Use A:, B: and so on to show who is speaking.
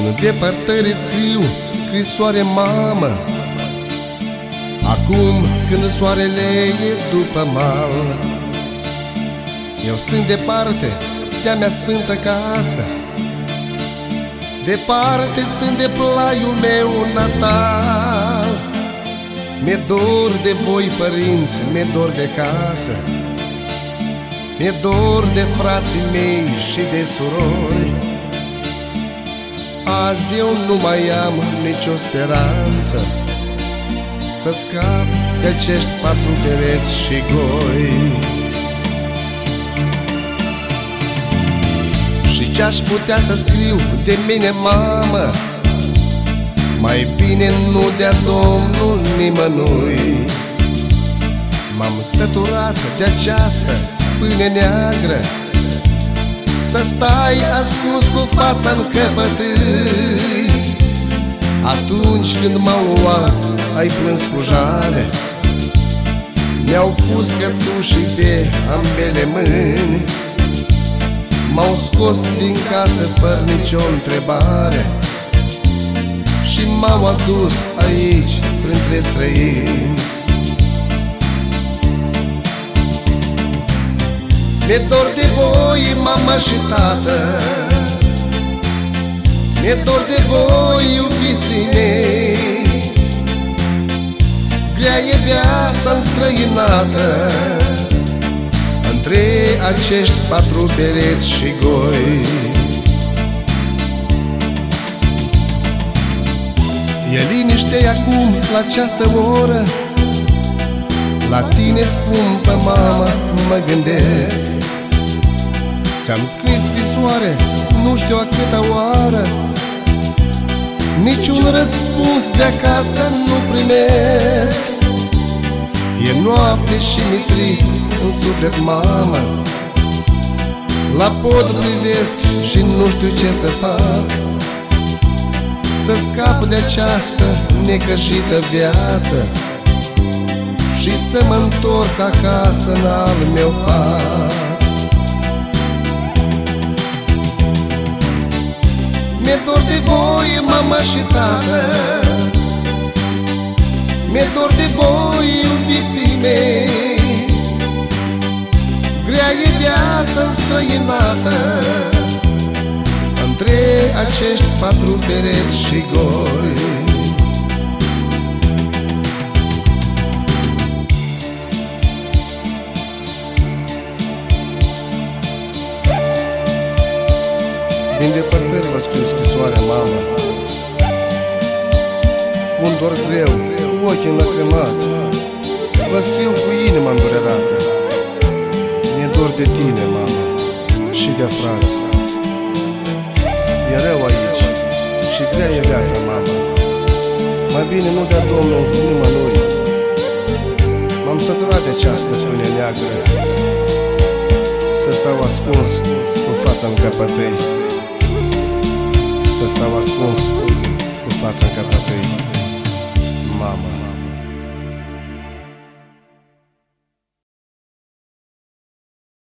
A: depărtări îți scriu scrisoare mamă. Acum când soarele e după mal Eu sunt departe de-a mea sfântă casă. Departe sunt de plaiul meu natal. Mi-e dor de voi, părinți, mi-e dor de casă. Mi-e dor de frații mei și de surori Azi eu nu mai am nicio speranță. Să scap de acești patru pereți și goi. Și ce-aș putea să scriu de mine, mamă? Mai bine nu dea Domnul nimănui. M-am săturat de această pâine neagră să stai ascuns cu fața în căpătâi. Atunci când m-au luat, ai plâns cu jale. Mi-au pus cătușii pe ambele mâini. M-au scos din casă fără nicio întrebare. Și m-au adus aici printre străini Mi-e dor de voi, mama și tată. Mi-e dor de voi, iubiții mei. Grea e viața înstrăinată Între acești patru pereți și goi. E liniște acum la această oră. La tine, scumpă mama, mă gândesc Ți-am scris scrisoare, nu știu a câta oară. Niciun răspuns de acasă nu primesc. E noapte și mi trist în suflet, mamă. La pod privesc și nu știu ce să fac. Să scap de această necăjită viață Și să mă întorc acasă în al meu pat Mi-e dor de voi, mama și tată. Mi-e dor de voi, iubiții mei. Grea e viața înstrăinată Între acești patru pereți și goi. Din depărtări vă scriu dor greu, cu ochii înlăcrimați. Vă scriu cu inima îndurerată. Mi-e dor de tine, mamă, și de frați. E rău aici și grea e viața, mamă. Mai bine nu dea Domnul nimănui M-am săturat de această pâine neagră. Să stau ascuns cu fața în căpătăi să stau ascuns cu fața în capătăi mama.